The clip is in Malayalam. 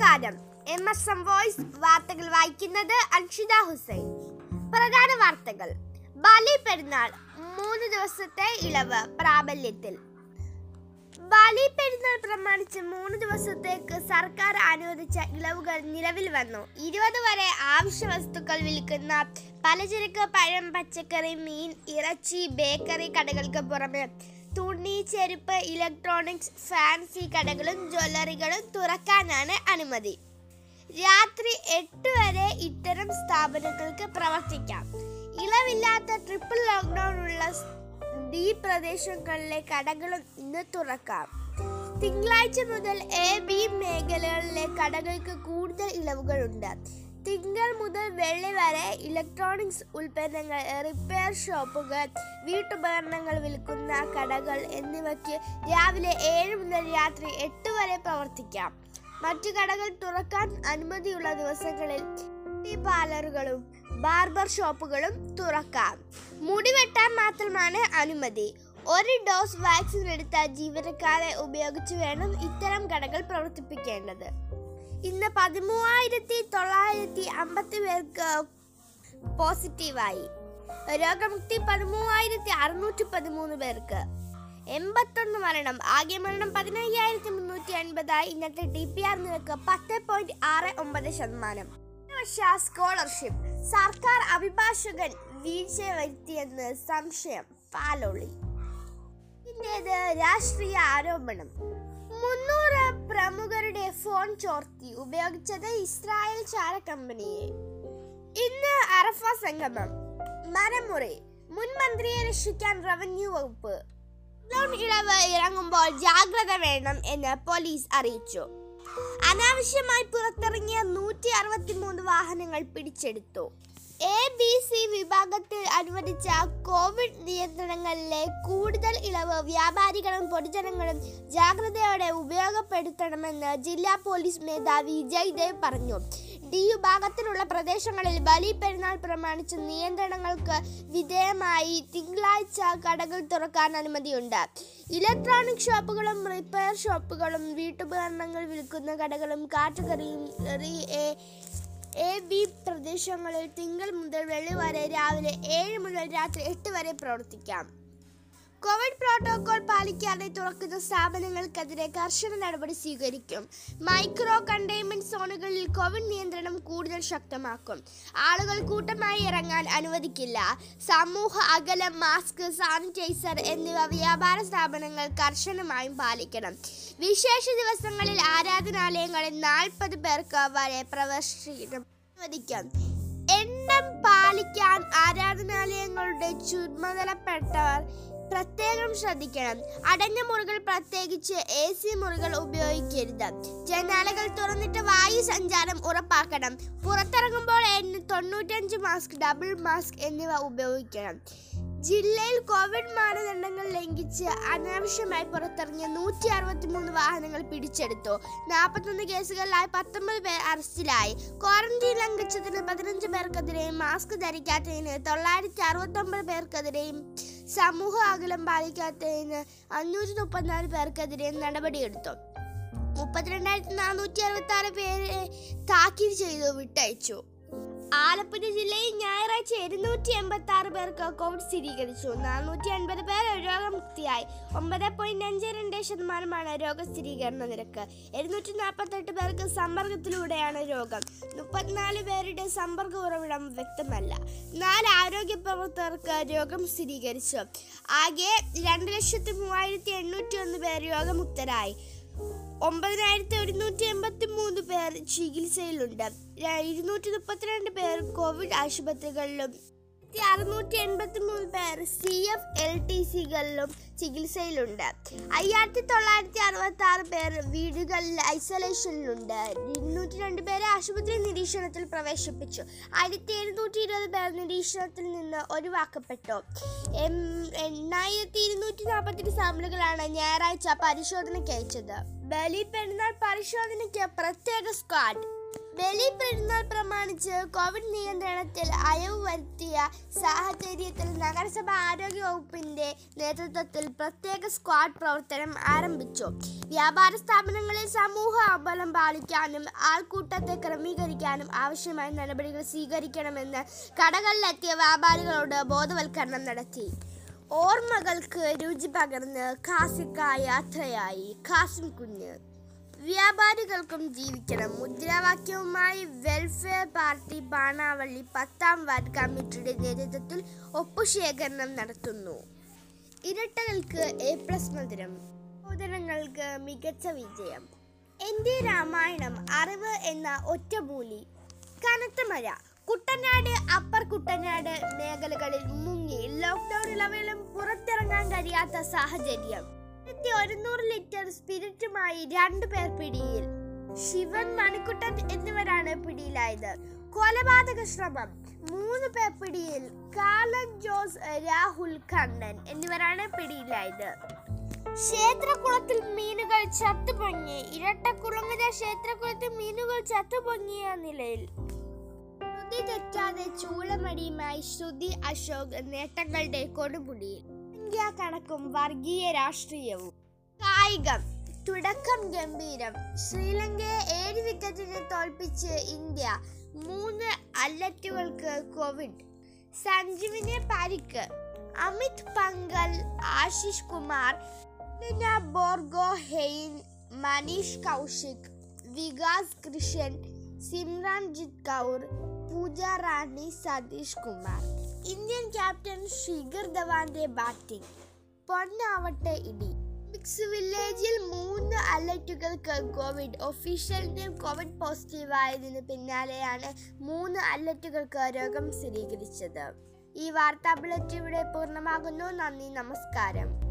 നമസ്കാരം എം എസ് എം വോയിസ് വാർത്തകൾ വായിക്കുന്നത് അൻഷിത ഹുസൈൻ. പ്രധാന വാർത്തകൾ. ബാലി പെരുന്നാൾ മൂന്ന് ദിവസത്തെ ഇളവ് പ്രാബല്യത്തിൽ. ബാലി പെരുന്നാൾ പ്രമാണിച്ച് മൂന്ന് ദിവസത്തേക്ക് സർക്കാർ അനുവദിച്ച ഇളവുകൾ നിലവിൽ വന്നു. ഇരുപത് വരെ ആവശ്യ വസ്തുക്കൾ വിൽക്കുന്ന പലചരക്ക് പഴം പച്ചക്കറി മീൻ ഇറച്ചി ബേക്കറി കടകൾക്ക് പുറമെ തുണി ചെരുപ്പ് ഇലക്ട്രോണിക്സ് ഫാൻസി കടകളും ജ്വല്ലറികളും തുറക്കാനാണ് അനുമതി. രാത്രി എട്ട് വരെ ഇത്തരം സ്ഥാപനങ്ങൾക്ക് പ്രവർത്തിക്കാം. ഇളവില്ലാത്ത ട്രിപ്പിൾ ലോക്ക്ഡൗൺ ഉള്ള ഈ പ്രദേശങ്ങളിലെ കടകളും ഇന്ന് തുറക്കാം. തിങ്കളാഴ്ച മുതൽ എ ബി മേഖലകളിലെ കടകൾക്ക് കൂടുതൽ ഇളവുകളുണ്ട്. തിങ്കൾ മുതൽ വെള്ളി വരെ ഇലക്ട്രോണിക്സ് ഉൽപ്പന്നങ്ങൾ റിപ്പയർ ഷോപ്പുകൾ വീട്ടുപകരണങ്ങൾ വിൽക്കുന്ന കടകൾ എന്നിവയ്ക്ക് രാവിലെ ഏഴ് മുതൽ രാത്രി എട്ട് വരെ പ്രവർത്തിക്കാം. മറ്റു കടകൾ തുറക്കാൻ അനുമതിയുള്ള ദിവസങ്ങളിൽ പാർലറുകളും ബാർബർ ഷോപ്പുകളും തുറക്കാം. മുടി വെട്ടാൻ മാത്രമാണ് അനുമതി. ഒരു ഡോസ് വാക്സിൻ എടുത്ത ജീവനക്കാരെ ഉപയോഗിച്ച് വേണം ഇത്തരം കടകൾ പ്രവർത്തിപ്പിക്കേണ്ടത്. ഇന്ന് പതിമൂവായിരത്തി തൊള്ളായിരത്തി അമ്പത്തി പേർക്ക് പോസിറ്റീവായി. രോഗമുക്തി പതിമൂവായിരത്തി അറുന്നൂറ്റി പതിമൂന്ന് പേർക്ക്. എൺപത്തൊന്ന് മരണം ആകെ മരണം പതിനയ്യായിരത്തി മുന്നൂറ്റി അൻപതായി ഇന്നത്തെ ഡി പി ആർ നിരക്ക് പത്ത് പോയിന്റ് ആറ് ഒമ്പത് ശതമാനം. സ്കോളർഷിപ്പ് സർക്കാർ അഭിഭാഷകൻ വീഴ്ച വരുത്തിയെന്ന് സംശയം പാലോളി. പിന്നേത് രാഷ്ട്രീയ ആരോപണം. മുന്നൂറ് പ്രമുഖരുടെ ഫോൺ ചോർത്തി ഉപയോഗിച്ചത് ഇസ്രായേൽ ചാര കമ്പനിയെ. ഇന്ന് അറഫ സംഗമം. മരമുറി. മുൻ മന്ത്രിയെ രക്ഷിക്കാൻ റവന്യൂ വകുപ്പ്. ഇളവ് ഇറങ്ങുമ്പോൾ ജാഗ്രത വേണം എന്ന് പോലീസ് അറിയിച്ചു. അനാവശ്യമായി പുറത്തിറങ്ങിയ നൂറ്റി അറുപത്തി മൂന്ന് വാഹനങ്ങൾ പിടിച്ചെടുത്തു. എ ബി സി വിഭാഗത്തിൽ അനുവദിച്ച കോവിഡ് നിയന്ത്രണങ്ങളിലെ കൂടുതൽ ഇളവ് വ്യാപാരികളും പൊതുജനങ്ങളും ജാഗ്രതയോടെ ഉപയോഗപ്പെടുത്തണമെന്ന് ജില്ലാ പോലീസ് മേധാവി ജയ്ദേവ് പറഞ്ഞു. ഡി വിഭാഗത്തിലുള്ള പ്രദേശങ്ങളിൽ ബലി പെരുന്നാൾ പ്രമാണിച്ച് നിയന്ത്രണങ്ങൾക്ക് വിധേയമായി തിങ്കളാഴ്ച കടകൾ തുറക്കാൻ അനുമതിയുണ്ട്. ഇലക്ട്രോണിക് ഷോപ്പുകളും റിപ്പയർ ഷോപ്പുകളും വീട്ടുപകരണങ്ങൾ വിൽക്കുന്ന കടകളും കാറ്റഗറി എ ബി പ്രദേശങ്ങളിൽ തിങ്കൾ മുതൽ വെള്ളി വരെ രാവിലെ ഏഴ് മുതൽ രാത്രി എട്ട് വരെ പ്രവർത്തിക്കാം. കോവിഡ് പ്രോട്ടോകോൾ പാലിക്കാതെ തുറക്കുന്ന സ്ഥാപനങ്ങൾക്കെതിരെ കർശന നടപടി സ്വീകരിക്കും. മൈക്രോ കണ്ടെയ്ൻമെന്റ് സോണുകളിൽ കോവിഡ് നിയന്ത്രണം കൂടുതൽ ശക്തമാക്കും. ആളുകൾ കൂട്ടമായി ഇറങ്ങാൻ അനുവദിക്കില്ല. സമൂഹ അകലം മാസ്ക് സാനിറ്റൈസർ എന്നിവ വ്യാപാര സ്ഥാപനങ്ങൾ കർശനമായും പാലിക്കണം. വിശേഷ ദിവസങ്ങളിൽ ആരാധനാലയങ്ങളിൽ നാൽപ്പത് പേർക്ക് വരെ പ്രവേശനം അനുവദിക്കാം. എണ്ണം പാലിക്കാൻ ആരാധനാലയങ്ങളുടെ ചുമതലപ്പെട്ടവർ പ്രത്യേകം ശ്രദ്ധിക്കണം. അടഞ്ഞ മുറികൾ പ്രത്യേകിച്ച് എ സി മുറികൾ ഉപയോഗിക്കരുത്. ജനാലകൾ തുറന്നിട്ട് വായു സഞ്ചാരം ഉറപ്പാക്കണം. പുറത്തിറങ്ങുമ്പോൾ തൊണ്ണൂറ്റഞ്ച് മാസ്ക് ഡബിൾ മാസ്ക് എന്നിവ ഉപയോഗിക്കണം. ജില്ലയിൽ കോവിഡ് മാനദണ്ഡങ്ങൾ ലംഘിച്ച് അനാവശ്യമായി പുറത്തിറങ്ങിയ നൂറ്റി അറുപത്തി മൂന്ന് വാഹനങ്ങൾ പിടിച്ചെടുത്തു. നാൽപ്പത്തൊന്ന് കേസുകളിലായി പത്തൊമ്പത് പേർ അറസ്റ്റിലായി. ക്വാറന്റീൻ ലംഘിച്ചതിന് പതിനഞ്ച് പേർക്കെതിരെയും മാസ്ക് ധരിക്കാത്തതിന് തൊള്ളായിരത്തി അറുപത്തൊമ്പത് പേർക്കെതിരെയും സമൂഹ അകലം പാലിക്കാത്തതിന് അഞ്ഞൂറ്റി മുപ്പത്തിനാല് പേർക്കെതിരെയും നടപടിയെടുത്തു. മുപ്പത്തിരണ്ടായിരത്തി നാനൂറ്റി അറുപത്തി ആറ് പേരെ താക്കീത് ചെയ്തു വിട്ടയച്ചു. ആലപ്പുഴ ജില്ലയിൽ ഞായറാഴ്ച ഇരുന്നൂറ്റി എൺപത്തി ആറ് പേർക്ക് കോവിഡ് സ്ഥിരീകരിച്ചു. നാനൂറ്റി അൻപത് പേർ രോഗമുക്തിയായി. ഒമ്പത് പോയിന്റ് അഞ്ച് രണ്ട് ശതമാനമാണ് രോഗസ്ഥിരീകരണ നിരക്ക്. ഇരുന്നൂറ്റി നാൽപ്പത്തെട്ട് പേർക്ക് സമ്പർക്കത്തിലൂടെയാണ് രോഗം. മുപ്പത്തിനാല് പേരുടെ സമ്പർക്ക ഉറവിടം വ്യക്തമല്ല. നാല് ആരോഗ്യ പ്രവർത്തകർക്ക് രോഗം സ്ഥിരീകരിച്ചു. ആകെ രണ്ട് ലക്ഷത്തി മൂവായിരത്തി എണ്ണൂറ്റി ഒന്ന് പേർ രോഗമുക്തരായി. ഒമ്പതിനായിരത്തി ഒരുന്നൂറ്റി എൺപത്തി മൂന്ന് പേർ ചികിത്സയിലുണ്ട്. ഇരുന്നൂറ്റി മുപ്പത്തിരണ്ട് പേർ കോവിഡ് ആശുപത്രികളിലും അറുന്നൂറ്റി എൺപത്തി മൂന്ന് പേർ സി എഫ് എൽ ടി സികളിലും ചികിത്സയിലുണ്ട്. അയ്യായിരത്തി തൊള്ളായിരത്തി അറുപത്തി ആറ് പേർ വീടുകളിൽ ഐസൊലേഷനിലുണ്ട്. ഇരുന്നൂറ്റി രണ്ട് പേരെ ആശുപത്രി നിരീക്ഷണത്തിൽ പ്രവേശിപ്പിച്ചു. ആയിരത്തി എഴുന്നൂറ്റി ഇരുപത് പേർ നിരീക്ഷണത്തിൽ നിന്ന് ഒഴിവാക്കപ്പെട്ടു. എണ്ണായിരത്തി ഇരുന്നൂറ്റി നാൽപ്പത്തെട്ട് സാമ്പിളുകളാണ് ഞായറാഴ്ച പരിശോധനയ്ക്ക് അയച്ചത്. ബലി പെരുന്നാൾ പരിശോധനയ്ക്ക് പ്രത്യേക സ്ക്വാഡ്. ബലി പെരുന്നാൾ പ്രമാണിച്ച് കോവിഡ് നിയന്ത്രണത്തിൽ അയവ് വരുത്തിയ സാഹചര്യത്തിൽ നഗരസഭ ആരോഗ്യ വകുപ്പിന്റെ നേതൃത്വത്തിൽ പ്രത്യേക സ്ക്വാഡ് പ്രവർത്തനം ആരംഭിച്ചു. വ്യാപാര സ്ഥാപനങ്ങളിൽ സമൂഹ അമ്പലം പാലിക്കാനും ആൾക്കൂട്ടത്തെ ക്രമീകരിക്കാനും ആവശ്യമായ നടപടികൾ സ്വീകരിക്കണമെന്ന് കടകളിലെത്തിയ വ്യാപാരികളോട് ബോധവൽക്കരണം നടത്തി. ഓർമ്മകൾക്ക് രുചി പകർന്ന് കാസിക്ക യാത്രയായി കുഞ്ഞ്. വ്യാപാരികൾക്കും ജീവിക്കണം. മുദ്രാവാക്യവുമായി വെൽഫെയർ പാർട്ടി ബാണാവള്ളി പത്താം വാർഡ് കമ്മിറ്റിയുടെ നേതൃത്വത്തിൽ ഒപ്പുശേഖരണം നടത്തുന്നു. ഇരട്ടകൾക്ക് എ പ്ലസ് മധുരം. സഹോദരങ്ങൾക്ക് മികച്ച വിജയം. എന്റെ രാമായണം അറിവ് എന്ന ഒറ്റമൂലി കനത്ത മഴ. കുട്ടനാട് അപ്പർ കുട്ടനാട് മേഖലകളിൽ മുങ്ങി. ലോക്ക്ഡൌൺ ഇളവിലും പുറത്തിറങ്ങാൻ കഴിയാത്ത സാഹചര്യം. ആയിരത്തി ഒരുന്നൂറ് ലിറ്റർ സ്പിരിറ്റുമായി രണ്ടു പേർ പിടിയിൽ. ശിവൻ മണിക്കുട്ടൻ എന്നിവരാണ് പിടിയിലായത്. കൊലപാതക ശ്രമം. മൂന്ന് പേർ പിടിയിൽ കാലൻ ജോസ് രാഹുൽ കണ്ണൻ എന്നിവരാണ് പിടിയിലായത്. ക്ഷേത്രകുളത്തിൽ മീനുകൾ ചത്തുപൊങ്ങി. ഇരട്ടക്കുളങ്ങര ക്ഷേത്രകുളത്തിൽ മീനുകൾ ചത്തുപൊങ്ങിയ നിലയിൽ. ശ്രുതി തെറ്റാതെ ചൂളമടിയുമായി ശ്രുതി അശോക് നേട്ടങ്ങളുടെ കൊടുമുടിയിൽ. ഇന്ത്യ കണക്കും വർഗീയ രാഷ്ട്രീയവും. കായികം. തുടക്കം ഗംഭീരം. ശ്രീലങ്കയെ ഏഴ് വിക്കറ്റിന് തോൽപ്പിച്ച് ഇന്ത്യ മൂന്ന് അല്ലറ്റുകൾക്ക് കോവിഡ്. സഞ്ജുവിനെ പരിക്ക്. Amit Panghal Ashish Kumar Borgohain Manish Kaushik Vikas Krishan Simranjit Kaur Pooja Rani Satish Kumar. Indian captain Shikhar ധവാന്റെ ബാറ്റിംഗ്. പൊന്നാവട്ടെ ഇടി. മിക്സ് വില്ലേജിൽ മൂന്ന് അലർട്ടുകൾക്ക് കോവിഡ്. ഒഫീഷ്യലിന്റെ കോവിഡ് പോസിറ്റീവ് ആയതിന് പിന്നാലെയാണ് മൂന്ന് അലർട്ടുകൾക്ക് രോഗം സ്ഥിരീകരിച്ചത്. ഈ വാർത്താ ബുള്ളറ്റ് ഇവിടെ പൂർണമാകുന്നു. നന്ദി നമസ്കാരം.